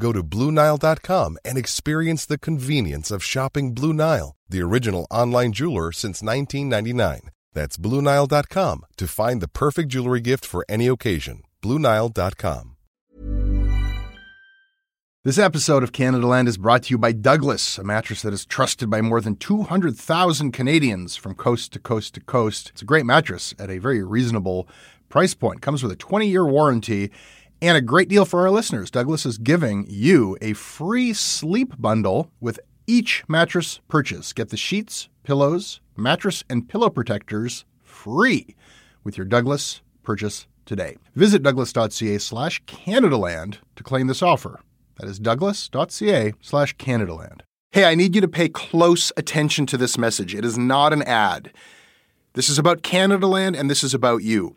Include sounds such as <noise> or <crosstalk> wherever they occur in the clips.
Go to BlueNile.com and experience the convenience of shopping Blue Nile, the original online jeweler since 1999. That's BlueNile.com to find the perfect jewelry gift for any occasion. BlueNile.com. This episode of Canadaland is brought to you by Douglas, a mattress that is trusted by more than 200,000 Canadians from coast to coast to coast. It's a great mattress at a very reasonable price point. Comes with a 20 year warranty and a great deal for our listeners. Douglas is giving you a free sleep bundle with each mattress purchase. Get the sheets, pillows, mattress, and pillow protectors free with your Douglas purchase today. Visit douglas.ca slash Canadaland to claim this offer. That is douglas.ca slash Canadaland. Hey, I need you to pay close attention to this message. It is not an ad. This is about Canadaland and this is about you.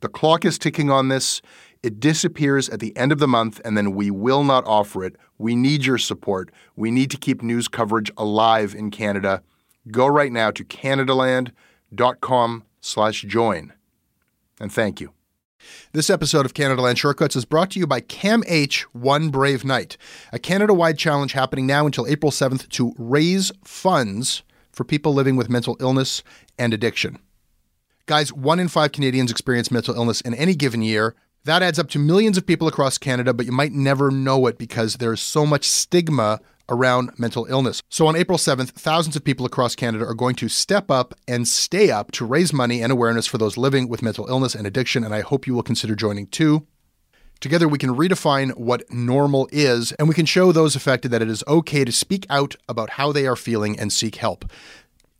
The clock is ticking on this. It disappears at the end of the month, and then we will not offer it. We need your support. We need to keep news coverage alive in Canada. Go right now to canadaland.com slash join. And thank you. This episode of Canadaland Shortcuts is brought to you by CAMH One Brave Night, a Canada wide challenge happening now until April 7th to raise funds for people living with mental illness and addiction. Guys, one in five Canadians experience mental illness in any given year. That adds up to millions of people across Canada, but you might never know it because there's so much stigma around mental illness. So on April 7th, thousands of people across Canada are going to step up and stay up to raise money and awareness for those living with mental illness and addiction, and I hope you will consider joining too. Together, we can redefine what normal is, and we can show those affected that it is okay to speak out about how they are feeling and seek help.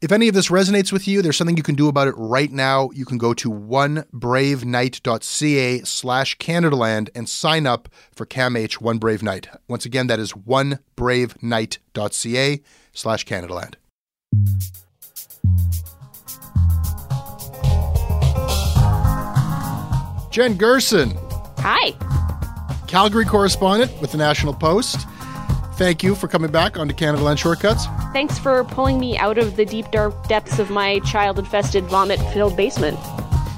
If any of this resonates with you, there's something you can do about it right now. You can go to onebravenight.ca slash Canadaland and sign up for CAMH One Brave Night. Once again, that is onebravenight.ca slash Canadaland. Jen Gerson. Hi. Calgary correspondent with the National Post. Thank you for coming back onto Canadaland Shortcuts. Thanks for pulling me out of the deep, dark depths of my child infested, vomit filled basement.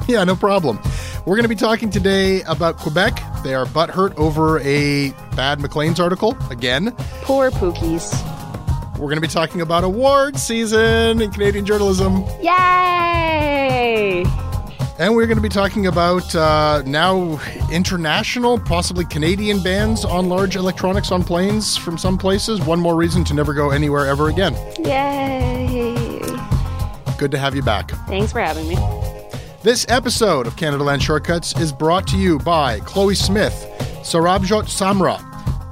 Yeah, no problem. We're going to be talking today about Quebec. They are butthurt over a bad Maclean's article again. Poor Pookies. We're going to be talking about award season in Canadian journalism. Yay! And we're going to be talking about uh, now international, possibly Canadian bans on large electronics on planes from some places. One more reason to never go anywhere ever again. Yay! Good to have you back. Thanks for having me. This episode of Canadaland Shortcuts is brought to you by Chloe Smith, Sarabjot Samra,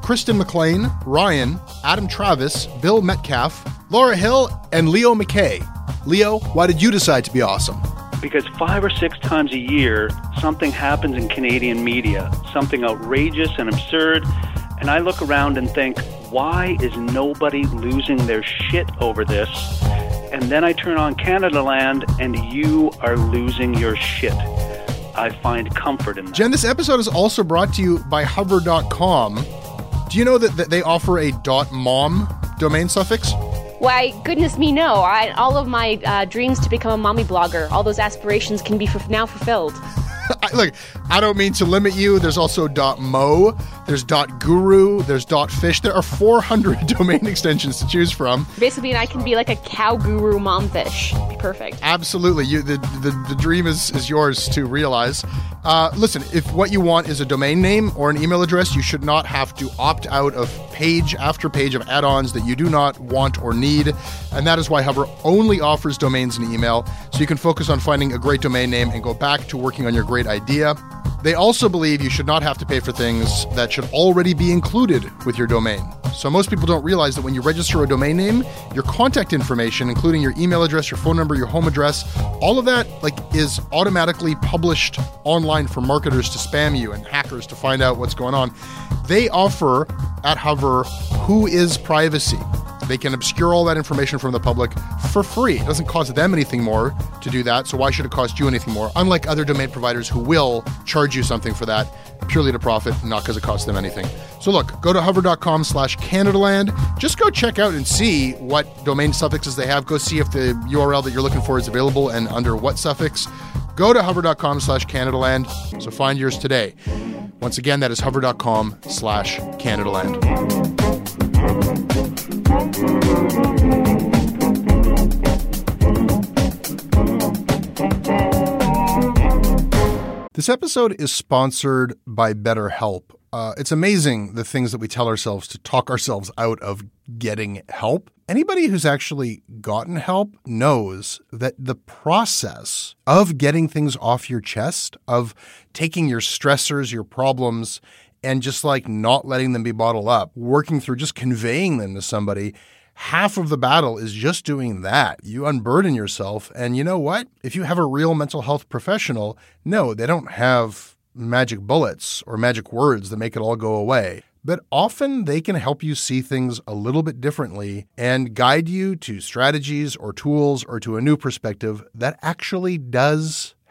Kristen McLean, Ryan, Adam Travis, Bill Metcalf, Laura Hill, and Leo McKay. Leo, why did you decide to be awesome? Because five or six times a year something happens in Canadian media, something outrageous and absurd, and I look around and think, why is nobody losing their shit over this? And then I turn on Canadaland and you are losing your shit. I find comfort in that. Jen, this episode is also brought to you by Hover.com. Do you know that, that they offer a .mom domain suffix? Why, goodness me, no. I, all of my uh, dreams to become a mommy blogger, all those aspirations can be now fulfilled. Look, I don't mean to limit you. There's also .mo, there's .guru, there's .fish. There are 400 <laughs> domain extensions to choose from. Basically, I can be like a cow guru momfish. Perfect. Absolutely. You, the, the, the dream is, is yours to realize. Uh, listen, if what you want is a domain name or an email address, you should not have to opt out of page after page of add ons that you do not want or need. And that is why Hover only offers domains and email, so you can focus on finding a great domain name and go back to working on your great idea. They also believe you should not have to pay for things that should already be included with your domain. So most people don't realize that when you register a domain name, your contact information, including your email address, your phone number, your home address, all of that like is automatically published online for marketers to spam you and hackers to find out what's going on. They offer at Hover WHOIS privacy. They can obscure all that information from the public for free. It doesn't cost them anything more to do that, so why should it cost you anything more? Unlike other domain providers who will charge you something for that purely to profit, not because it costs them anything. So look, go to hover.com slash Canadaland. Just go check out and see what domain suffixes they have. Go see if the URL that you're looking for is available and under what suffix. Go to hover.com slash Canadaland. So find yours today. Once again, that is hover.com slash Canadaland. This episode is sponsored by BetterHelp. Uh, it's amazing the things that we tell ourselves to talk ourselves out of getting help. Anybody who's actually gotten help knows that the process of getting things off your chest, of taking your stressors, your problems, and just like not letting them be bottled up, working through just conveying them to somebody half of the battle is just doing that. You unburden yourself. And you know what? If you have a real mental health professional, no, they don't have magic bullets or magic words that make it all go away. But often they can help you see things a little bit differently and guide you to strategies or tools or to a new perspective that actually does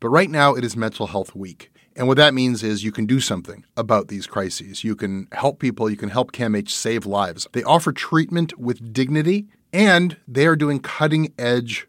But right now, it is Mental Health Week. And what that means is you can do something about these crises. You can help people, you can help CAMH save lives. They offer treatment with dignity, and they are doing cutting edge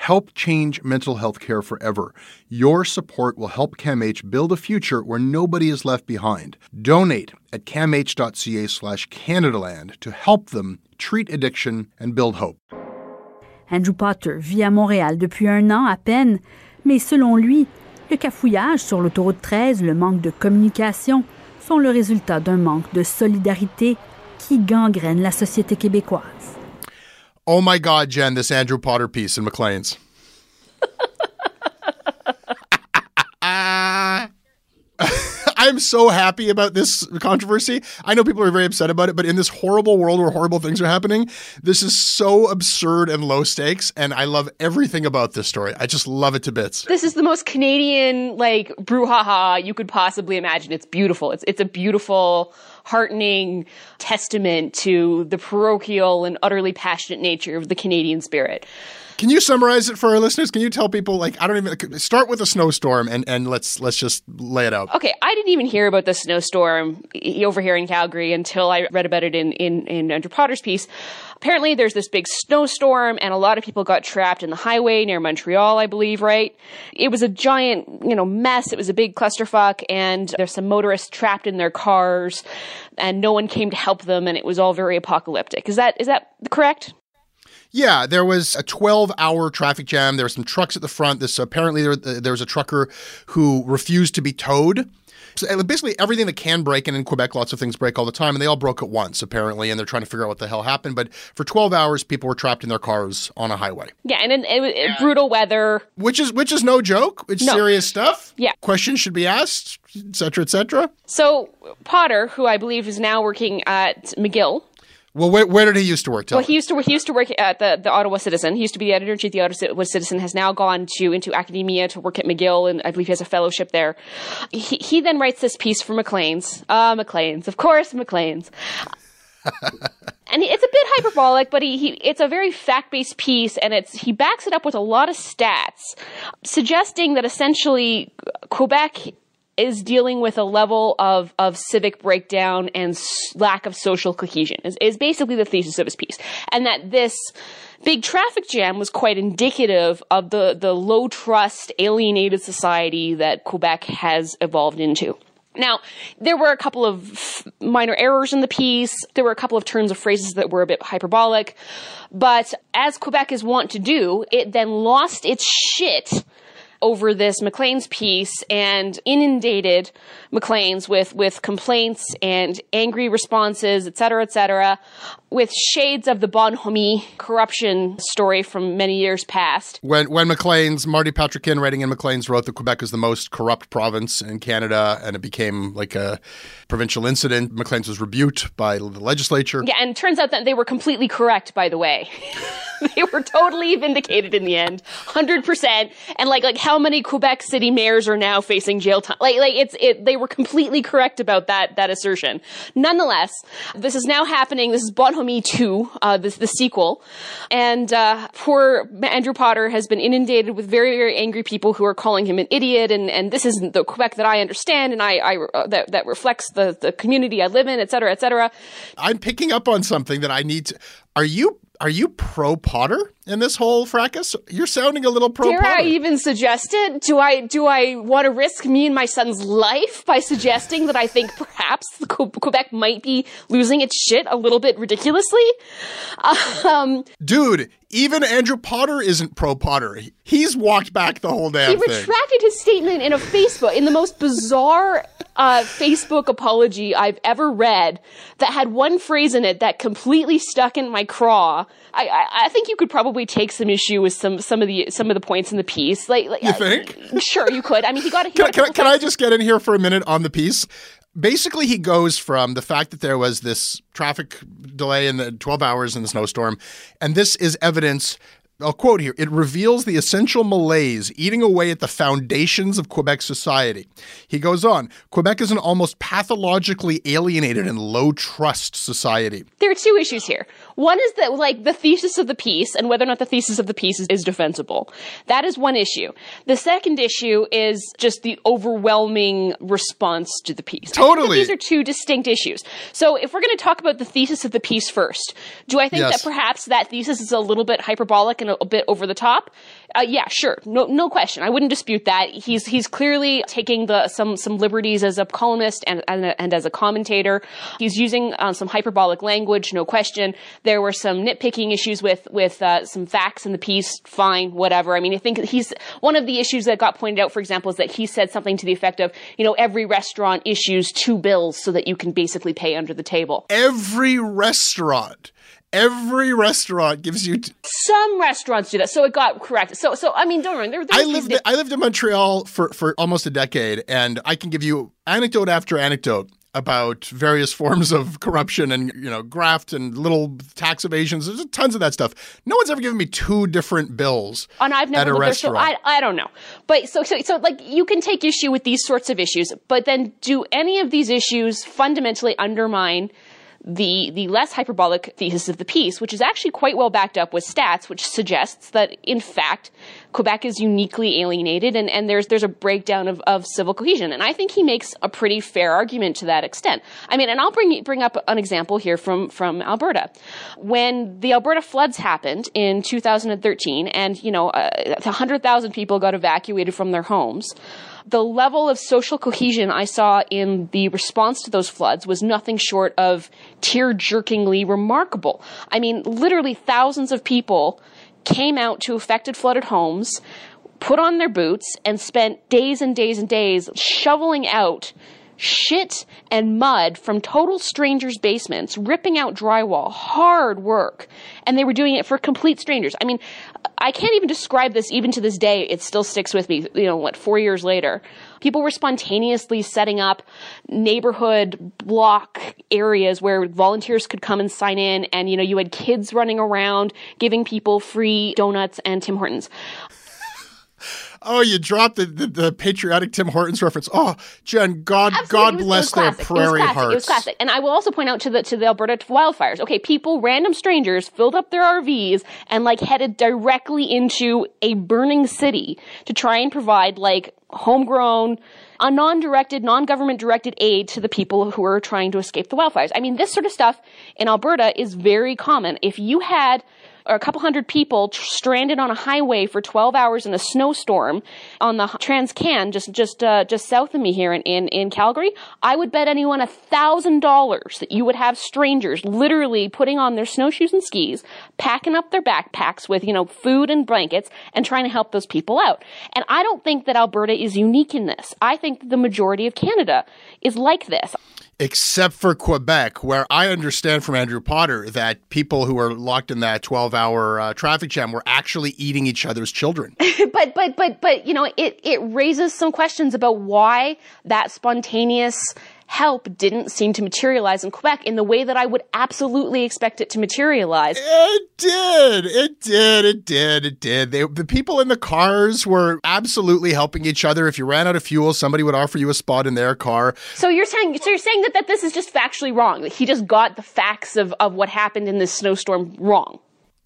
Help change mental health care forever. Your support will help CAMH build a future where nobody is left behind. Donate at camh.ca slash Canadaland to help them treat addiction and build hope. Andrew Potter vit à Montréal depuis un an à peine, mais selon lui, le cafouillage sur l'autoroute 13, le manque de communication sont le résultat d'un manque de solidarité qui gangrène la société québécoise. Oh my God, Jen, this Andrew Potter piece in Maclean's. <laughs> I'm so happy about this controversy. I know people are very upset about it, but in this horrible world where horrible things are happening, this is so absurd and low stakes. And I love everything about this story. I just love it to bits. This is the most Canadian, like, brouhaha you could possibly imagine. It's beautiful. It's, it's a beautiful, heartening testament to the parochial and utterly passionate nature of the Canadian spirit. Can you summarize it for our listeners? Can you tell people like I don't even start with a snowstorm and and let's let's just lay it out. Okay, I didn't even hear about the snowstorm over here in Calgary until I read about it in in, in Andrew Potter's piece. Apparently, there's this big snowstorm, and a lot of people got trapped in the highway near Montreal, I believe. Right? It was a giant, you know, mess. It was a big clusterfuck, and there's some motorists trapped in their cars, and no one came to help them, and it was all very apocalyptic. Is that is that correct? Yeah, there was a 12 hour traffic jam. There were some trucks at the front. This apparently there, there was a trucker who refused to be towed. So basically, everything that can break, and in Quebec, lots of things break all the time, and they all broke at once, apparently, and they're trying to figure out what the hell happened. But for 12 hours, people were trapped in their cars on a highway. Yeah, and it, it, brutal weather. Which is which is no joke. It's No. serious stuff. Yeah. Questions should be asked, et cetera, et cetera. So Potter, who I believe is now working at McGill, Well, where, where did he used to work? Tell Well, he used to he used to work at the, the Ottawa Citizen. He used to be the editor in chief of the Ottawa Citizen. Has now gone to into academia to work at McGill, and I believe he has a fellowship there. He, he then writes this piece for Maclean's. Ah, Maclean's, of course, Maclean's. <laughs> and it's a bit hyperbolic, but he, he it's a very fact based piece, and it's he backs it up with a lot of stats, suggesting that essentially Quebec is dealing with a level of, of civic breakdown and s- lack of social cohesion is, is basically the thesis of his piece and that this big traffic jam was quite indicative of the, the low trust alienated society that quebec has evolved into now, there were a couple of minor errors in the piece. There were a couple of turns of phrases that were a bit hyperbolic. But as Quebec is wont to do, it then lost its shit over this Maclean's piece and inundated Maclean's with, with complaints and angry responses, et cetera, et cetera, with shades of the Bonhomme corruption story from many years past. When when Maclean's Marty Patriquin writing in Maclean's wrote that Quebec is the most corrupt province in Canada, and it became like a provincial incident. Maclean's was rebuked by the legislature. Yeah, and it turns out that they were completely correct, by the way. <laughs> they were totally vindicated in the end, hundred percent. And like, like how many Quebec City mayors are now facing jail time? Like, like it's it. They were completely correct about that that assertion. Nonetheless, this is now happening. This is Bonhomme two, uh, this the sequel, and uh, poor Andrew Potter has been inundated with very very angry people who are calling him an idiot, and and this isn't the Quebec that I understand, and I, I uh, that that reflects the the community I live in, et cetera, et cetera. I'm picking up on something that I need to. Are you are you pro Potter in this whole fracas? You're sounding a little pro Dare Potter. I even suggest it? Do I do I want to risk me and my son's life by suggesting that I think <laughs> perhaps Quebec might be losing its shit a little bit ridiculously? Um, Dude, even Andrew Potter isn't pro Potter. He's walked back the whole he damn thing. He retracted his statement in a Facebook in the most bizarre uh, Facebook apology I've ever read that had one phrase in it that completely stuck in my craw. I, I, I think you could probably take some issue with some some of the some of the points in the piece. Like, like You think? uh, sure, you could. I mean, he got. He Can, got can, can I just get in here for a minute on the piece? Basically, he goes from the fact that there was this traffic delay in the 12 hours in the snowstorm, and this is evidence. I'll quote here it reveals the essential malaise eating away at the foundations of Quebec society. He goes on Quebec is an almost pathologically alienated and low trust society. there are two issues here. One is that like the thesis of the piece and whether or not the thesis of the piece is, is defensible. That is one issue. The second issue is just the overwhelming response to the piece. I think that Totally. these are two distinct issues. So if we're going to talk about the thesis of the piece first, do I think Yes. that perhaps that thesis is a little bit hyperbolic and a, bit over the top? Uh, yeah, sure, no, no question. I wouldn't dispute that. He's he's clearly taking the some some liberties as a columnist and and, and as a commentator. He's using uh, some hyperbolic language, no question. There were some nitpicking issues with with uh, some facts in the piece. Fine, whatever. I mean, I think he's one of the issues that got pointed out. For example, is that he said something to the effect of, you know, every restaurant issues two bills so that you can basically pay under the table. Every restaurant, every restaurant gives you. T- Some restaurants do that, so it got corrected. So, so I mean, don't worry. There, I lived I lived in Montreal for, for almost a decade, and I can give you anecdote after anecdote about various <laughs> forms of corruption and you know graft and little tax evasions. There's tons of that stuff. No one's ever given me two different bills and I've never at a lived there, so restaurant. I, I don't know. But so, so, so, like, you can take issue with these sorts of issues, but then do any of these issues fundamentally undermine the the less hyperbolic thesis of the piece, which is actually quite well backed up with stats, which suggests that in fact Quebec is uniquely alienated and, and there's there's a breakdown of, of civil cohesion. And I think he makes a pretty fair argument to that extent. I mean, and I'll bring bring up an example here from from Alberta. When the Alberta floods happened in 2013 and you know uh, 100,000 people got evacuated from their homes the level of social cohesion I saw in the response to those floods was nothing short of tear jerkingly remarkable. I mean, literally thousands of people came out to affected flooded homes, put on their boots, and spent days and days and days shoveling out shit and mud from total strangers' basements, ripping out drywall, hard work. And they were doing it for complete strangers. I mean, I can't even describe this even to this day. It still sticks with me, you know, what, four years later. People were spontaneously setting up neighborhood block areas where volunteers could come and sign in. And, you know, you had kids running around giving people free donuts and Tim Hortons. Oh, you dropped the, the, the, patriotic Tim Hortons reference. Oh, Jen, God, God bless their prairie it hearts. It was classic. And I will also point out to the to the Alberta wildfires. Okay, people, random strangers, filled up their RVs and like headed directly into a burning city to try and provide like homegrown a non-directed, non-government directed aid to the people who are trying to escape the wildfires. I mean, this sort of stuff in Alberta is very common. If you had or a couple hundred people tr- stranded on a highway for 12 hours in a snowstorm on the Transcan, just just uh, just south of me here in, in, in Calgary, I would bet anyone a thousand dollars that you would have strangers literally putting on their snowshoes and skis, packing up their backpacks with you know food and blankets, and trying to help those people out. And I don't think that Alberta is unique in this. I think the majority of Canada is like this except for Quebec, where I understand from Andrew Potter that people who were locked in that 12 hour uh, traffic jam were actually eating each other's children. <laughs> but, but, but, but, you know, it, it raises some questions about why that spontaneous help didn't seem to materialize in Quebec in the way that I would absolutely expect it to materialize. It did. It did. It did. It did. They, the people in the cars were absolutely helping each other. If you ran out of fuel, somebody would offer you a spot in their car. So you're saying so you're saying that, that this is just factually wrong. That he just got the facts of, of what happened in this snowstorm wrong.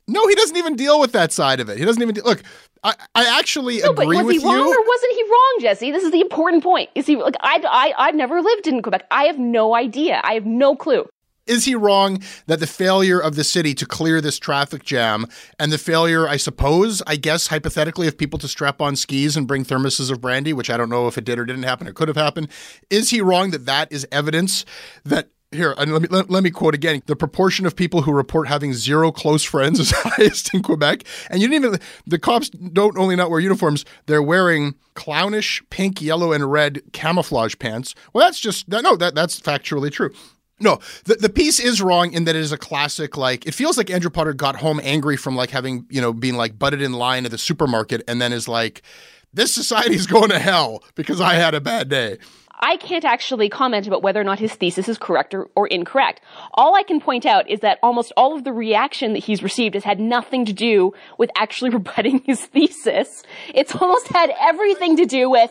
No, he doesn't even deal with that side of it. He doesn't even de- look. I, I actually no, agree but was with he wrong you. or wasn't he wrong, Jesse? This is the important point. Is he like I I I've never lived in Quebec. I have no idea. I have no clue. Is he wrong that the failure of the city to clear this traffic jam and the failure, I suppose, I guess hypothetically, of people to strap on skis and bring thermoses of brandy, which I don't know if it did or didn't happen, it could have happened. Is he wrong that that is evidence that here, and let me let, let, me quote again: the proportion of people who report having zero close friends <laughs> is highest in Quebec. And you didn't even the cops don't only not wear uniforms; they're wearing clownish pink, yellow, and red camouflage pants. Well, that's just no, that that's factually true. No, the, the piece is wrong in that it is a classic. Like it feels like Andrew Potter got home angry from like having you know being like butted in line at the supermarket, and then is like, "This society's <laughs> going to hell because I had a bad day." I can't actually comment about whether or not his thesis is correct or, or, incorrect. All I can point out is that almost all of the reaction that he's received has had nothing to do with actually <laughs> rebutting his thesis. It's almost had everything to do with,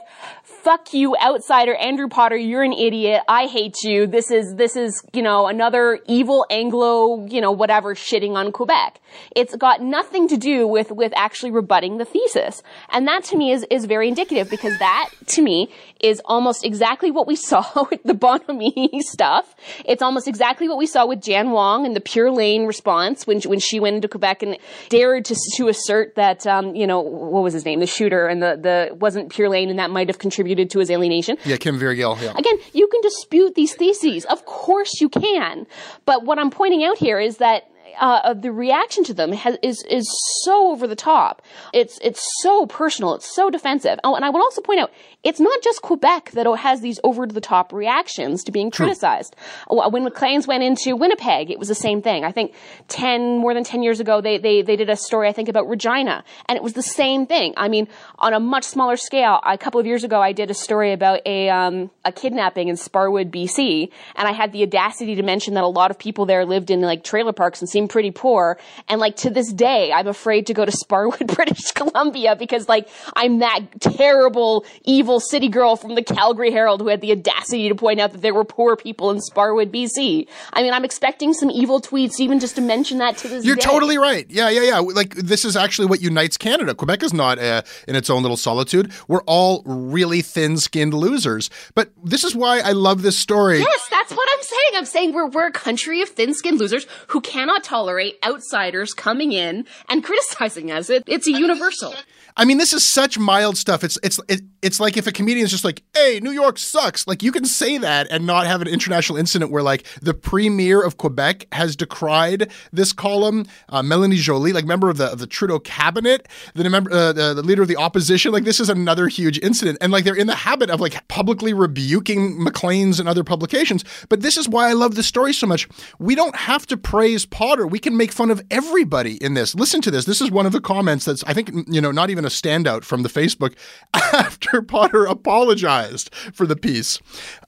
fuck you, outsider, Andrew Potter, you're an idiot, I hate you, this is, this is, you know, another evil Anglo, you know, whatever, shitting on Quebec. It's got nothing to do with, with actually rebutting the thesis. And that to me is, is very indicative because that, to me, is almost exactly what we <laughs> saw with the Bonhomme stuff. It's almost exactly what we saw with Jan Wong and the pure laine response when, when she went into Quebec and dared to, to assert that, um, you know, what was his name? The shooter and the, the, wasn't pure laine and that might have contributed to his alienation. Yeah, Kimveer Gill, yeah. Again, you can dispute these theses. Of course you can. But what I'm pointing out here is that uh, the reaction to them has, is is so over the top. It's it's so personal. It's so defensive. Oh, and I would also point out it's not just Quebec that has these over the top reactions to being True. criticized. When Maclean's went into Winnipeg, it was the same thing. I think ten more than ten years ago, they they they did a story I think about Regina, and it was the same thing. I mean, on a much smaller scale. A couple of years ago, I did a story about a um, a kidnapping in Sparwood, BC, and I had the audacity to mention that a lot of people there lived in like trailer parks and seemed pretty poor. And like to this day, I'm afraid to go to Sparwood, <laughs> British Columbia because like I'm that terrible, evil city girl from the Calgary Herald who had the audacity to point out that there were poor people in Sparwood, BC. I mean, I'm expecting some evil tweets even just to mention that to this You're day. totally right. Yeah, yeah, yeah. Like this is actually what unites Canada. Quebec is not uh, in its own little solitude. We're all really thin-skinned losers. But this is why I love this story. Yes, that's what I'm saying. I'm saying we're we're a country of thin-skinned losers who cannot tolerate outsiders coming in and criticizing us. It, it's a universal. I mean, this is such mild stuff. It's it's it, it's like if a comedian is just like, "Hey, New York sucks." Like you can say that and not have an international incident where like the premier of Quebec has decried this column. Uh, Mélanie Joly, like member of the of the Trudeau cabinet, the member uh, the, the leader of the opposition. Like this is another huge incident, and like they're in the habit of like publicly rebuking Maclean's and other publications. But this is why I love this story so much. We don't have to praise Potter. We can make fun of everybody in this. Listen to this. This is one of the comments that's I think you know not even a standout from the Facebook <laughs> after Potter apologized for the piece.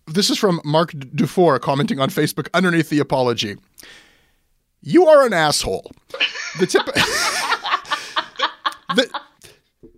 This is from Mark Dufour commenting on Facebook underneath the apology. You are an asshole. The tip. <laughs> the,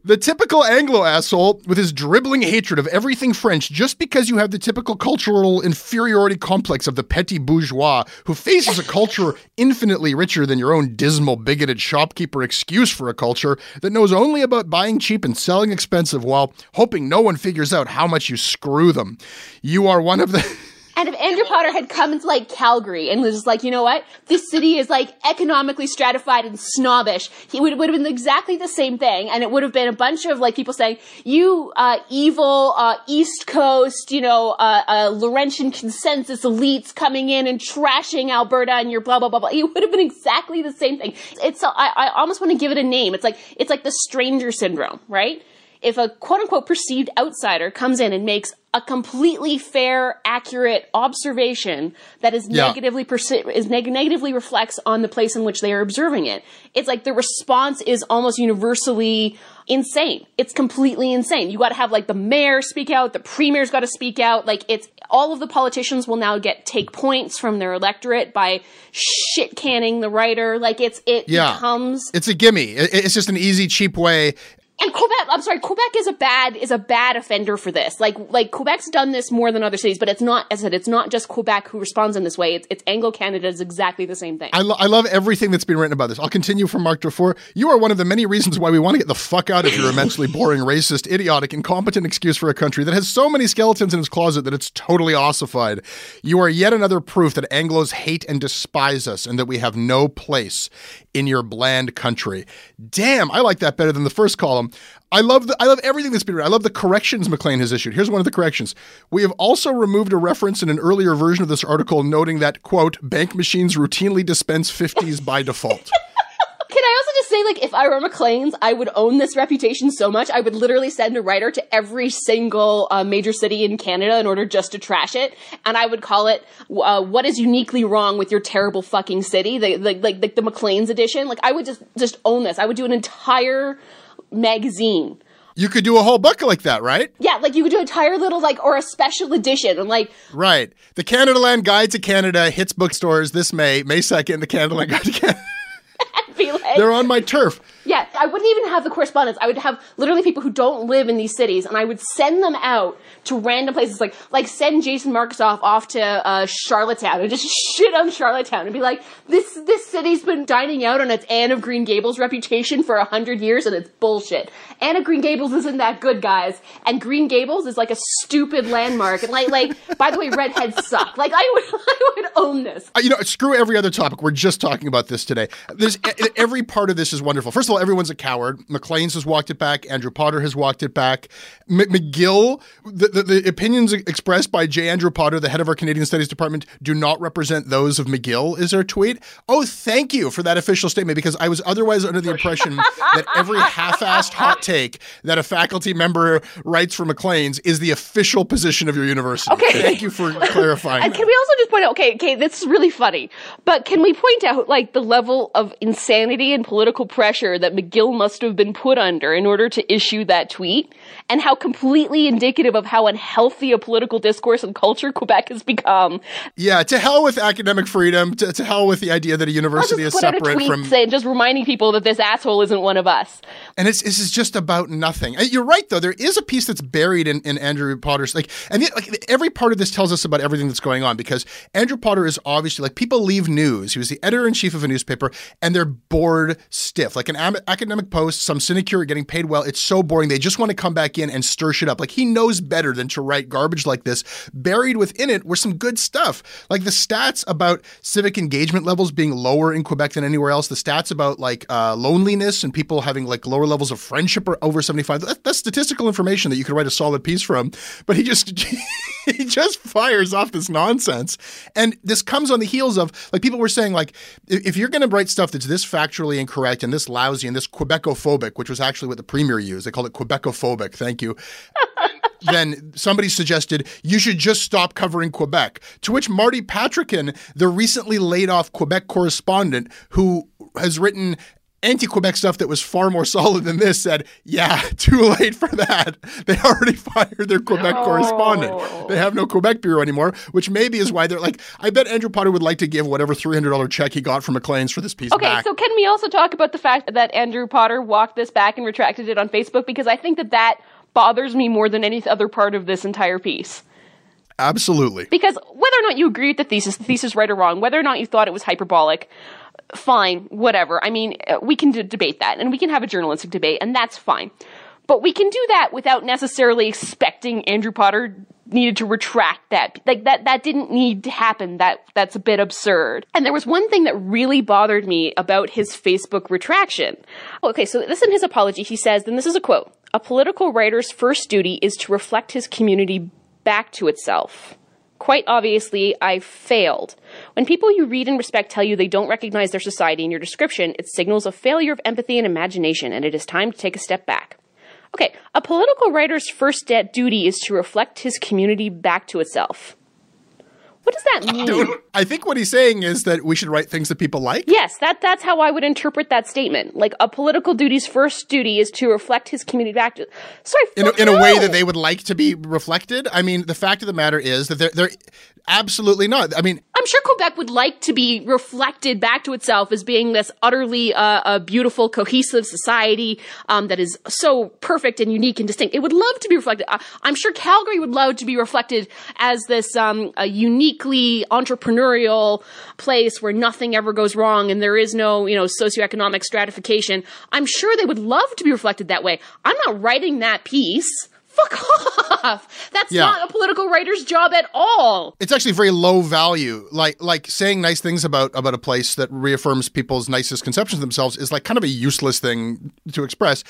the typical Anglo asshole with his dribbling hatred of everything French just because you have the typical cultural inferiority complex of the petit bourgeois who faces a culture infinitely richer than your own dismal, bigoted shopkeeper excuse for a culture that knows only about buying cheap and selling expensive while hoping no one figures out how much you screw them. You are one of the. And if Andrew Potter had come into like Calgary and was just like, you know what, this city is like economically stratified and snobbish, he would would have been exactly the same thing, and it would have been a bunch of like people saying, "You uh, evil uh, East Coast, you know, uh, uh, Laurentian consensus elites coming in and trashing Alberta and your blah blah blah blah." It would have been exactly the same thing. It's I, I almost want to give it a name. It's like it's like the stranger syndrome, right? If a quote unquote perceived outsider comes in and makes a completely fair, accurate observation that is Yeah. negatively perci- is neg- negatively reflects on the place in which they are observing it, it's like the response is almost universally insane. It's completely insane. You got to have like the mayor speak out, the premier's got to speak out. Like it's all of the politicians will now get take points from their electorate by shit canning the writer. Like it's it Yeah. becomes It's a gimme. It's just an easy, cheap way. And Quebec, I'm sorry, Quebec is a bad is a bad offender for this. Like like Quebec's done this more than other cities, but it's not as I said, it's not just Quebec who responds in this way. It's it's Anglo Canada is exactly the same thing. I, lo- I love everything that's been written about this. I'll continue from Mark Dufour. You are one of the many reasons why we want to get the fuck out of your immensely boring, racist, idiotic, incompetent excuse for a country that has so many skeletons in its closet that it's totally ossified. You are yet another proof that Anglos hate and despise us and that we have no place in your bland country. Damn, I like that better than the first column. I love the, I love everything that's been written. I love the corrections Maclean has issued. Here's one of the corrections. We have also removed a reference in an earlier version of this article noting that quote bank machines routinely dispense 50s by default. Can I also just say, like, if I were Maclean's, I would own this reputation so much, I would literally send a writer to every single uh, major city in Canada in order just to trash it, and I would call it uh, "What is uniquely wrong with your terrible fucking city?" The, the, like the, the Maclean's edition. Like, I would just just own this. I would do an entire magazine. You could do a whole book like that, right? Yeah, like you could do an entire little like or a special edition, and like Right. The Canadaland Guide to Canada hits bookstores this May, May 2nd, the Canadaland Guide to Canada. Be like, They're on my turf. Yeah, I wouldn't even have the correspondence. I would have literally people who don't live in these cities, and I would send them out to random places, like like send Jason Markusoff off to uh, Charlottetown and just shit on Charlottetown and be like, this this city's been dining out on its Anne of Green Gables reputation for a hundred years, and it's bullshit. Anne of Green Gables isn't that good, guys, and Green Gables is like a stupid landmark. And like like <laughs> by the way, redheads suck. Like I would <laughs> I would own this. Uh, You know, screw every other topic. We're just talking about this today. There's every part of this is wonderful. First of all, everyone's a coward. Maclean's has walked it back. Andrew Potter has walked it back. M- McGill, the, the, the opinions expressed by J. Andrew Potter, the head of our Canadian Studies Department, do not represent those of McGill. Is their tweet? Oh, thank you for that official statement because I was otherwise under the impression <laughs> that every half-assed hot take that a faculty member writes for Maclean's is the official position of your university. Okay. Thank you for clarifying. And that. can we also just point out, okay, okay, this is really funny, but can we point out like the level of insanity and political pressure that McGill must have been put under in order to issue that tweet, and how completely indicative of how unhealthy a political discourse and culture Quebec has become? Yeah, to hell with academic freedom. To, to hell with the idea that a university is just put out a separate from. saying, just reminding people that this asshole isn't one of us. And it's this is just about nothing. Uh, You're right, though. There is a piece that's buried in, in Andrew Potter's like, and the, like every part of this tells us about everything that's going on because Andrew Potter is obviously like people leave news. He was the editor in chief of a newspaper, and they're bored stiff. Like an am- academic post, some sinecure getting paid well. It's so boring. They just want to come back in and stir shit up. Like he knows better than to write garbage like this. Buried within it were some good stuff. Like the stats about civic engagement levels being lower in Quebec than anywhere else. The stats about like uh, loneliness and people having like lower levels of friendship or over 75. That, that's statistical information that you could write a solid piece from. But he just <laughs> he just fires off this nonsense. And this comes on the heels of like people were saying like if you're going to write stuff that's this factually incorrect and this lousy and this Quebecophobic, which was actually what the premier used, they called it Quebecophobic. Thank you. <laughs> then somebody suggested you should just stop covering Quebec. To which Marty Patriquin, the recently laid off Quebec correspondent who has written anti-Quebec stuff that was far more <laughs> solid than this said, "Yeah, <laughs> too late for that. They already <laughs> fired their Quebec no. correspondent. They have no Quebec bureau anymore." Which maybe is why they're like, I bet Andrew Potter would like to give whatever three hundred dollar check he got from Maclean's for this piece. Okay, back. so can we also talk about the fact that Andrew Potter walked this back and retracted it on Facebook because I think that that bothers me more than any other part of this entire piece. Absolutely. Because whether or not you agree with the thesis, the thesis right or wrong, whether or not you thought it was hyperbolic, fine, whatever. I mean, uh, we can d- debate that and we can have a journalistic debate and that's fine. But we can do that without necessarily expecting Andrew Potter needed to retract that. Like that that didn't need to happen. That that's a bit absurd. And there was one thing that really bothered me about his Facebook retraction. Okay, so this in his apology, he says, then this is a quote. A political writer's first duty is to reflect his community back to itself. Quite obviously, I failed. When people you read and respect tell you they don't recognize their society in your description, it signals a failure of empathy and imagination, and it is time to take a step back. Okay, a political writer's first duty is to reflect his community back to itself. What does that mean? I think what he's saying is that we should write things that people like. Yes, that that's how I would interpret that statement. Like a political duty's first duty is to reflect his community back to. Sorry, in a, in a way that they would like to be reflected. I mean, the fact of the matter is that they're they're absolutely not. I mean, I'm sure Quebec would like to be reflected back to itself as being this utterly uh, a beautiful, cohesive society um, that is so perfect and unique and distinct. It would love to be reflected. Uh, I'm sure Calgary would love to be reflected as this um, unique uniquely entrepreneurial place where nothing ever goes wrong and there is no, you know, socioeconomic stratification. I'm sure they would love to be reflected that way. I'm not writing that piece fuck <laughs> off. That's yeah. not a political writer's job at all. It's actually very low value. Like like saying nice things about about a place that reaffirms people's nicest conceptions of themselves is like kind of a useless thing to express.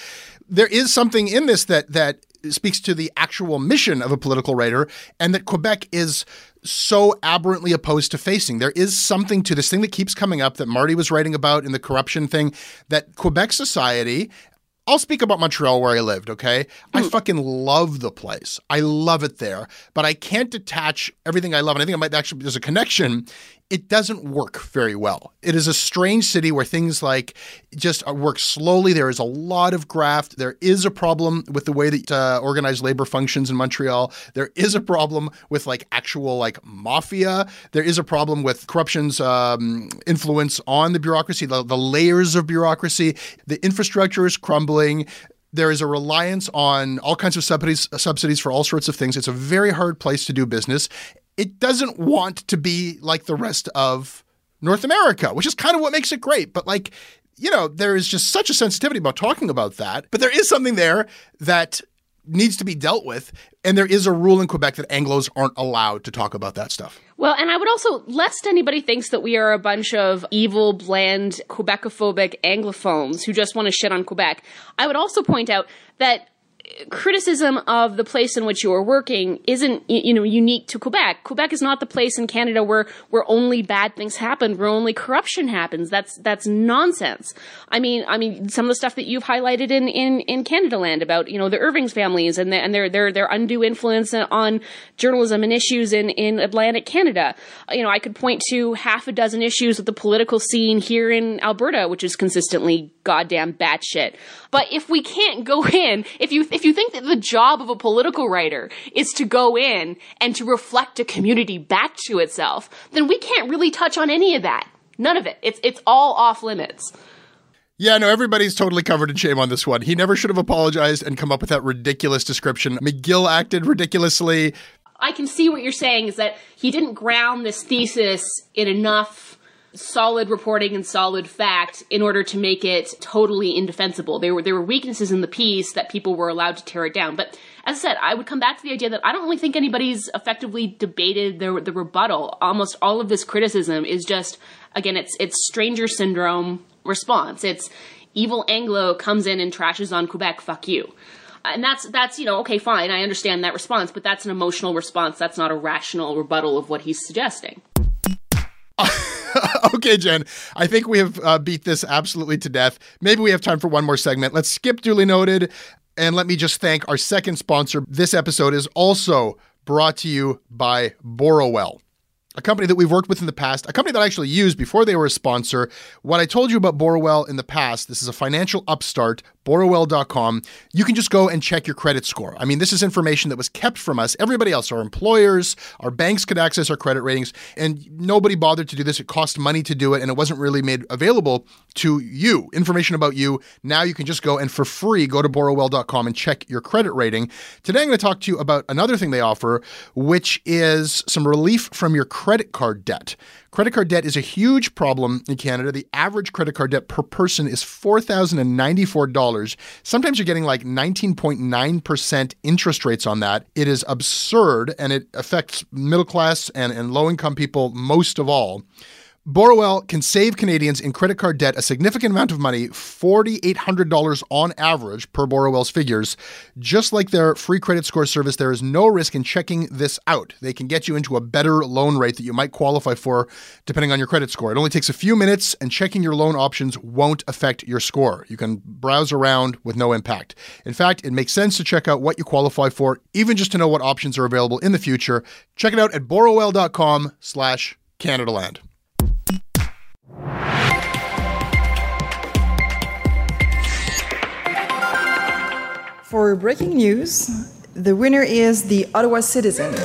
There is something in this that that speaks to the actual mission of a political writer and that Quebec is so aberrantly opposed to facing. There is something to this thing that keeps coming up that Marty was writing about in the corruption thing that Quebec society I'll speak about Montreal where I lived, okay? I hmm. fucking love the place. I love it there, but I can't detach everything I love. And I think I might actually, there's a connection it doesn't work very well. It is a strange city where things like just work slowly. There is a lot of graft. There is a problem with the way that uh, organized labor functions in Montreal. There is a problem with like actual like mafia. There is a problem with corruption's um, influence on the bureaucracy, the, the layers of bureaucracy. The infrastructure is crumbling there is a reliance on all kinds of subsidies subsidies for all sorts of things. It's a very hard place to do business it doesn't want to be like the rest of North America, which is kind of what makes it great. But like, you know, there is just such a sensitivity about talking about that. But there is something there that needs to be dealt with. And there is a rule in Quebec that Anglos aren't allowed to talk about that stuff. Well, and I would also, lest anybody thinks that we are a bunch of evil, bland, Quebecophobic Anglophones who just want to shit on Quebec, I would also point out that criticism of the place in which you are working isn't you know unique to Quebec. Quebec is not the place in Canada where where only bad things happen, where only corruption happens. That's that's nonsense. I mean, I mean some of the stuff that you've highlighted in in in Canadaland about you know the Irvings families and the, and their their their undue influence on journalism and issues in in Atlantic Canada. You know, I could point to half a dozen issues with the political scene here in Alberta, which is consistently goddamn batshit. But if we can't go <laughs> in, if you if you think that the job of a political writer is to go in and to reflect a community back to itself, then we can't really touch on any of that. None of it. It's it's all off limits. Yeah, no, everybody's totally covered in shame on this one. He never should have apologized and come up with that ridiculous description. McGill acted ridiculously. I can see what you're saying is that he didn't ground this thesis in enough solid reporting and solid fact in order to make it totally indefensible. There were there were weaknesses in the piece that people were allowed to tear it down. But as I said, I would come back to the idea that I don't really think anybody's effectively debated the the rebuttal. Almost all of this criticism is just again, it's it's stranger syndrome response. It's evil Anglo comes in and trashes on Quebec. Fuck you. And that's that's you know okay fine I understand that response but that's an emotional response that's not a rational rebuttal of what he's suggesting. <laughs> <laughs> okay, Jen. I think we have uh, beat this absolutely to death. Maybe we have time for one more segment. Let's skip duly noted. And let me just thank our second sponsor. This episode is also brought to you by Borrowell a company that we've worked with in the past, a company that I actually used before they were a sponsor. What I told you about Borrowell in the past, this is a financial upstart borrowell.com, you can just go and check your credit score. I mean, this is information that was kept from us. Everybody else, our employers, our banks could access our credit ratings, and nobody bothered to do this. It cost money to do it, and it wasn't really made available to you. Information about you. Now you can just go and for free go to borrowell.com and check your credit rating. Today I'm going to talk to you about another thing they offer, which is some relief from your credit card debt. Credit card debt is a huge problem in Canada. The average credit card debt per person is $4,094. Sometimes you're getting like 19.9% interest rates on that. It is absurd and it affects middle class and, and low income people most of all. Borrowell can save Canadians in credit card debt a significant amount of money, $4,800 on average per Borrowell's figures. Just like their free credit score service, there is no risk in checking this out. They can get you into a better loan rate that you might qualify for depending on your credit score. It only takes a few minutes, and checking your loan options won't affect your score. You can browse around with no impact. In fact, it makes sense to check out what you qualify for, even just to know what options are available in the future. Check it out at borrowell.com slash CanadaLand. For breaking news, the winner is the Ottawa Citizen. A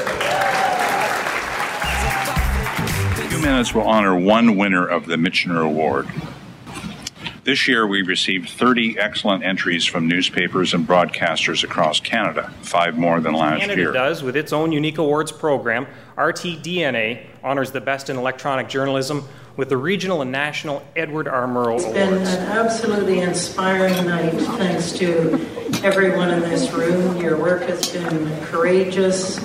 few minutes will honor one winner of the Michener Award. This year, we received 30 excellent entries from newspapers and broadcasters across Canada, five more than last Canada year. does with its own unique awards program. RTDNA honors the best in electronic journalism with the regional and national Edward R. Murrow it's Awards. It's been an absolutely inspiring night, thanks to everyone in this room. Your work has been courageous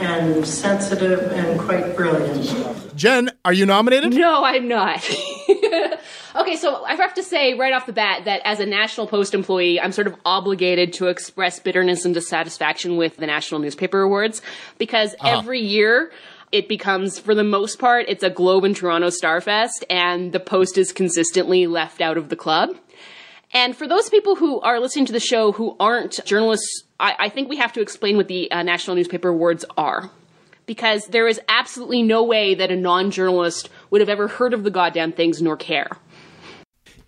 and sensitive and quite brilliant. Jen, are you nominated? No, I'm not. <laughs> okay, so I have to say right off the bat that as a National Post employee, I'm sort of obligated to express bitterness and dissatisfaction with the National Newspaper Awards because uh-huh. every year it becomes, for the most part, it's a Globe and Toronto Starfest, and the Post is consistently left out of the club. And for those people who are listening to the show who aren't journalists, I, I think we have to explain what the uh, National Newspaper Awards are. Because there is absolutely no way that a non journalist would have ever heard of the goddamn things nor care.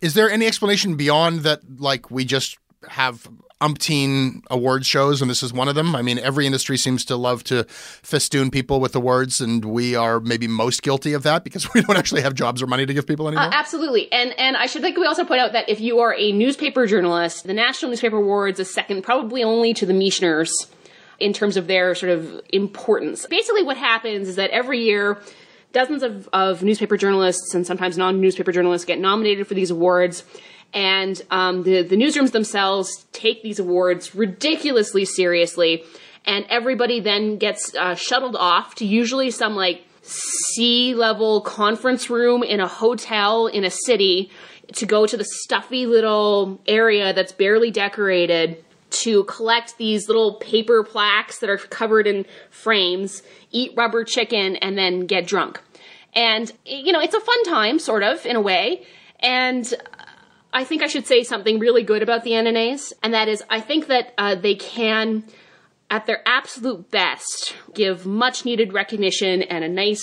Is there any explanation beyond that, like, we just have umpteen award shows, and this is one of them. I mean, every industry seems to love to festoon people with awards, and we are maybe most guilty of that because <laughs> we don't actually have jobs or money to give people anymore. Uh, absolutely, and and I should think we also point out that if you are a newspaper journalist, the National Newspaper Awards is second, probably only to the Micheners in terms of their sort of importance. Basically, what happens is that every year. Dozens of, of newspaper journalists and sometimes non newspaper journalists get nominated for these awards and um, the the newsrooms themselves take these awards ridiculously seriously, and everybody then gets uh, shuttled off to usually some like sea level conference room in a hotel in a city to go to the stuffy little area that's barely decorated to collect these little paper plaques that are covered in frames, eat rubber chicken, and then get drunk. And, you know, it's a fun time, sort of, in a way. And I think I should say something really good about the NNAs, and that is I think that uh, they can, at their absolute best, give much needed recognition and a nice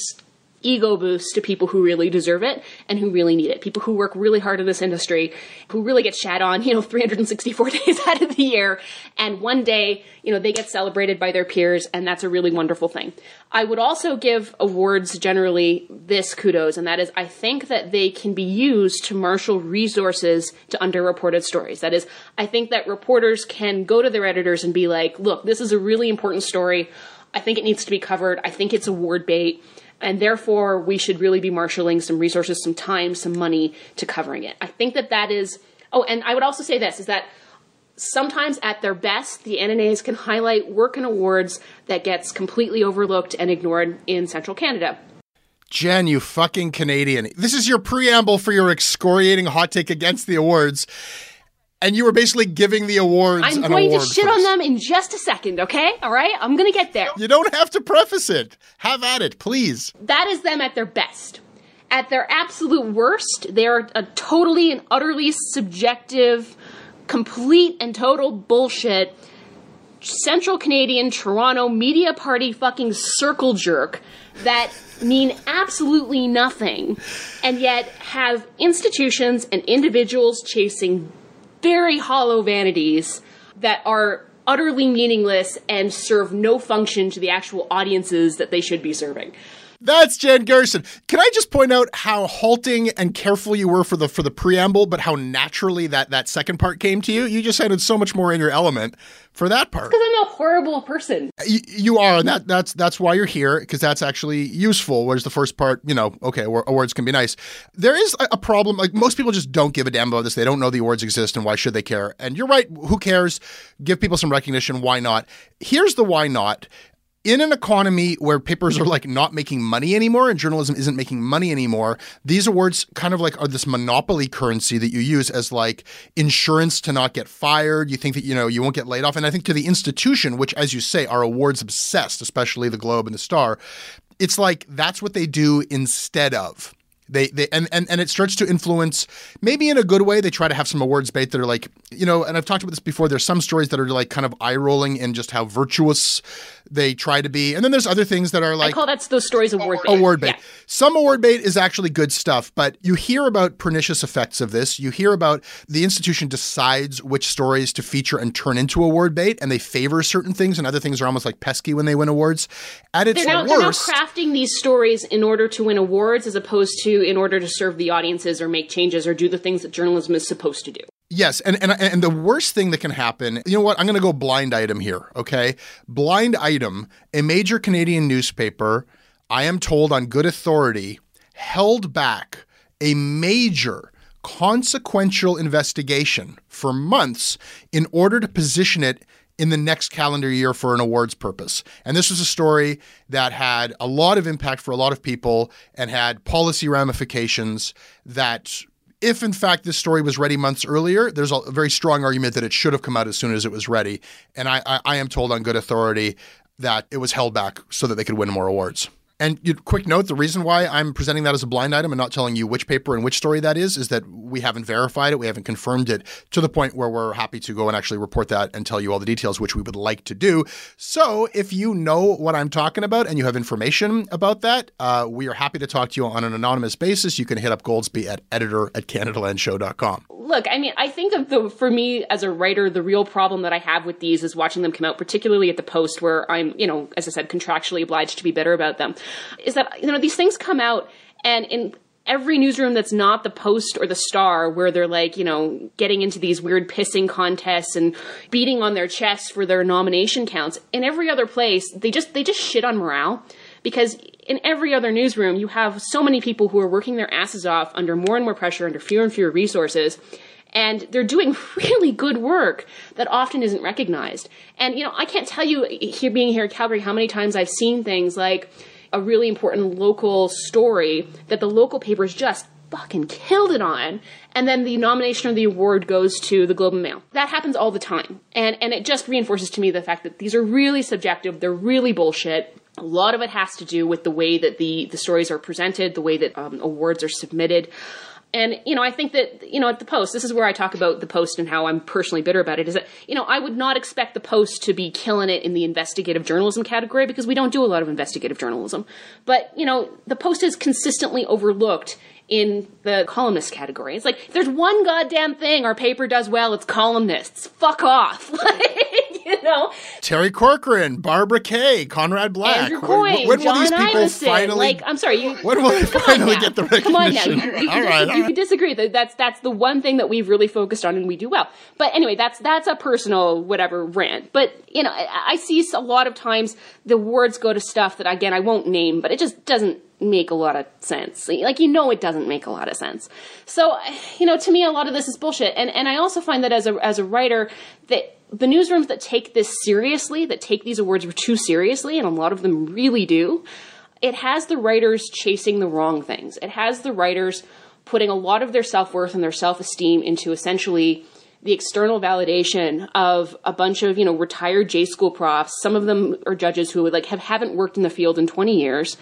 ego boost to people who really deserve it and who really need it. People who work really hard in this industry, who really get shat on, you know, <laughs> 364 days out of the year. And one day, you know, they get celebrated by their peers and that's a really wonderful thing. I would also give awards generally this kudos, and that is I think that they can be used to marshal resources to underreported stories. That is, I think that reporters can go to their editors and be like, look, this is a really important story. I think it needs to be covered. I think it's award bait and therefore we should really be marshaling some resources, some time, some money to covering it. I think that that is. Oh, and I would also say this is that sometimes at their best, the NNAs can highlight work and awards that gets completely overlooked and ignored in central Canada. Jen, you fucking Canadian. This is your preamble for your excoriating hot take against the awards. And you were basically giving the awards. I'm going to shit first. on them in just a second, okay? All right? I'm going to get there. You don't have to preface it. Have at it, please. That is them at their best. At their absolute worst, they're a totally and utterly subjective, complete and total bullshit Central Canadian Toronto media party fucking circle jerk that mean absolutely nothing and yet have institutions and individuals chasing very hollow vanities that are utterly meaningless and serve no function to the actual audiences that they should be serving. That's Jen Gerson. Can I just point out how halting and careful you were for the for the preamble, but how naturally that that second part came to you? You just sounded so much more in your element for that part. Because I'm a horrible person. You, you are, and that that's that's why you're here because that's actually useful. Whereas the first part, you know, okay, awards can be nice. There is a, a problem. Like most people just don't give a damn about this. They don't know the awards exist, and why should they care? And you're right. Who cares? Give people some recognition. Why not? Here's the why not in an economy where papers are like not making money anymore and journalism isn't making money anymore, these awards kind of like are this monopoly currency that you use as like insurance to not get fired. You think that, you know, you won't get laid off. And I think to the institution, which, as you say, are awards obsessed, especially the Globe and the Star, it's like that's what they do instead of. They, they and, and and it starts to influence maybe in a good way. They try to have some awards bait that are like you know, and I've talked about this before. There's some stories that are like kind of eye rolling in just how virtuous they try to be, and then there's other things that are like I call that those stories award bait. Award bait. Yeah. Some award bait is actually good stuff, but you hear about pernicious effects of this. You hear about the institution decides which stories to feature and turn into award bait, and they favor certain things, and other things are almost like pesky when they win awards. At its They're now, they're now crafting these stories in order to win awards as opposed to in order to serve the audiences or make changes or do the things that journalism is supposed to do. Yes, and, and and the worst thing that can happen, you know what? I'm going to go blind item here, okay? Blind item, a major Canadian newspaper, I am told on good authority, held back a major consequential investigation for months in order to position it in the next calendar year for an awards purpose. And this was a story that had a lot of impact for a lot of people and had policy ramifications that if in fact this story was ready months earlier, there's a very strong argument that it should have come out as soon as it was ready. And I, I, I am told on good authority that it was held back so that they could win more awards. And you, quick note: the reason why I'm presenting that as a blind item and not telling you which paper and which story that is is that we haven't verified it, we haven't confirmed it to the point where we're happy to go and actually report that and tell you all the details, which we would like to do. So, if you know what I'm talking about and you have information about that, uh, we are happy to talk to you on an anonymous basis. You can hit up Goldsby at editor at CanadaLandShow.com. Look, I mean, I think of the for me as a writer, the real problem that I have with these is watching them come out, particularly at the Post, where I'm, you know, as I said, contractually obliged to be bitter about them. Is that you know these things come out and in every newsroom that's not the Post or the Star, where they're like, you know, getting into these weird pissing contests and beating on their chests for their nomination counts. In every other place, they just they just shit on morale because in every other newsroom, you have so many people who are working their asses off under more and more pressure, under fewer and fewer resources. And they're doing <laughs> really good work that often isn't recognized. And, you know, I can't tell you here being here in Calgary how many times I've seen things like a really important local story that the local papers just fucking killed it on and then the nomination or the award goes to the Globe and Mail. That happens all the time. And and it just reinforces to me the fact that these are really subjective, they're really bullshit. A lot of it has to do with the way that the the stories are presented, the way that um, awards are submitted. And, you know, I think that, you know, at the Post, this is where I talk about the Post and how I'm personally bitter about it, is that, you know, I would not expect the Post to be killing it in the investigative journalism category because we don't do a lot of investigative journalism. But, you know, the Post is consistently overlooked in the columnist category. It's like, there's one goddamn thing our paper does well, it's columnists. Fuck off. <laughs> Like, you know, Terry Corcoran, Barbara Kay, Conrad Black. Andrew Coyne, when, John will these people finally? Like, I'm sorry, you. when will they finally get the recognition? Come on now. recognition? You, you, all you, right, you could disagree. That's that's the one thing that we've really focused on and we do well. But anyway, that's that's a personal whatever rant. But you know, I, I see a lot of times the words go to stuff that again I won't name, but it just doesn't make a lot of sense. Like you know, it doesn't make a lot of sense. So you know, to me, a lot of this is bullshit. And and I also find that as a as a writer that the newsrooms that take this seriously, that take these awards too seriously, and a lot of them really do, it has the writers chasing the wrong things. It has the writers putting a lot of their self worth and their self esteem into essentially the external validation of a bunch of you know retired J school profs. Some of them are judges who would like have haven't worked in the field in twenty years.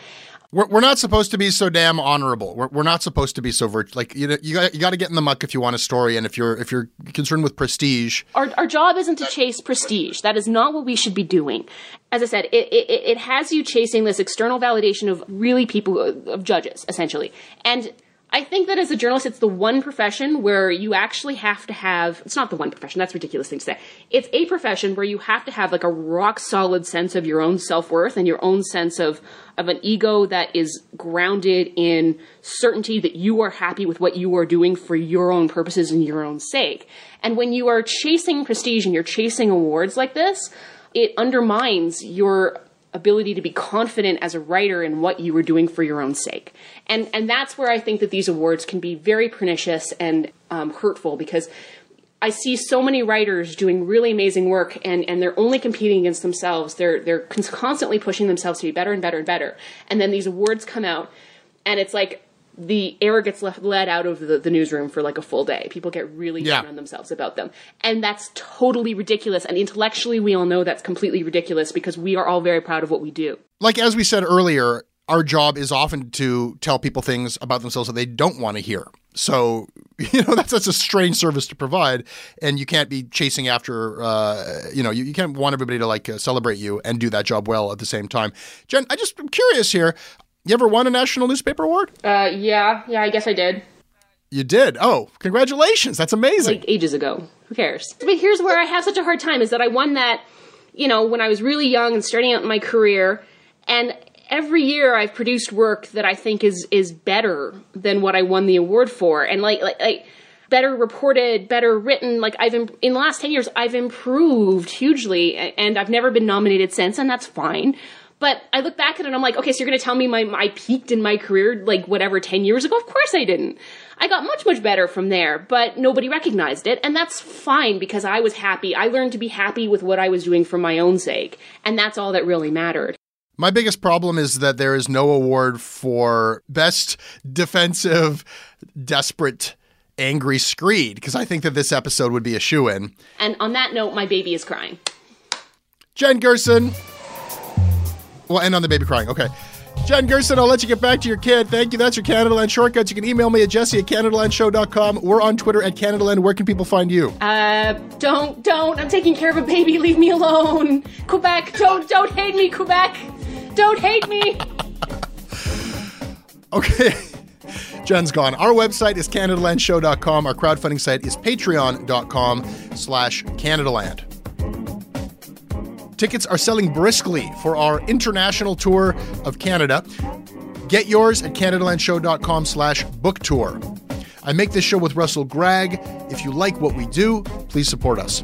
We're, we're not supposed to be so damn honorable. We're, we're not supposed to be so virt- like you know, you got you got to get in the muck if you want a story, and if you're if you're concerned with prestige, Our, our job isn't to chase prestige. That is not what we should be doing. As I said, it, it, it has you chasing this external validation of really people, of judges, essentially. And I think that as a journalist, it's the one profession where you actually have to have, it's not the one profession, that's a ridiculous thing to say. It's a profession where you have to have like a rock solid sense of your own self worth and your own sense of, of an ego that is grounded in certainty that you are happy with what you are doing for your own purposes and your own sake. And when you are chasing prestige and you're chasing awards like this, it undermines your ability to be confident as a writer in what you were doing for your own sake. And and that's where I think that these awards can be very pernicious and um, hurtful because I see so many writers doing really amazing work and, and they're only competing against themselves. They're they're constantly pushing themselves to be better and better and better. And then these awards come out and it's like the air gets left, let out of the, the newsroom for like a full day. People get really Yeah. down on themselves about them. And that's totally ridiculous. And intellectually, we all know that's completely ridiculous because we are all very proud of what we do. like as we said earlier, our job is often to tell people things about themselves that they don't want to hear. So <laughs> you know that's that's a strange service to provide, and you can't be chasing after. Uh, you know, you, you can't want everybody to like uh, celebrate you and do that job well at the same time. Jen, I just I'm curious here. You ever won a national newspaper award? Uh, yeah, yeah, I guess I did. You did. Oh, congratulations! That's amazing. like ages ago. Who cares? But here's where I have such a hard time is that I won that, you know, when I was really young and starting out in my career, and every year I've produced work that I think is is better than what I won the award for, and like like like better reported, better written. Like I've im- in the last ten years I've improved hugely, and I've never been nominated since, and that's fine. But I look back at it and I'm like, okay, so you're going to tell me my, I peaked in my career like whatever 10 years ago? Of course I didn't. I got much, much better from there, but nobody recognized it. And that's fine because I was happy. I learned to be happy with what I was doing for my own sake. And that's all that really mattered. My biggest problem is that there is no award for best defensive, desperate, angry screed because I think that this episode would be a shoe in. And on that note, my baby is crying. Jen Gerson. We'll end on the baby crying. Okay. Jen Gerson, I'll let you get back to your kid. Thank you. That's your Canadaland shortcuts. You can email me at jesse at CanadaLandShow.com. We're on Twitter at Canadaland. Where can people find you? Uh, don't, don't. I'm taking care of a baby. Leave me alone. Quebec, don't, don't hate me, Quebec. Don't hate me. <laughs> Okay. Jen's gone. Our website is CanadaLandShow.com. Our crowdfunding site is Patreon.com slash CanadaLand. Tickets are selling briskly for our international tour of Canada. Get yours at CanadaLandShow.com slash book tour. I make this show with Russell Gregg. If you like what we do, please support us.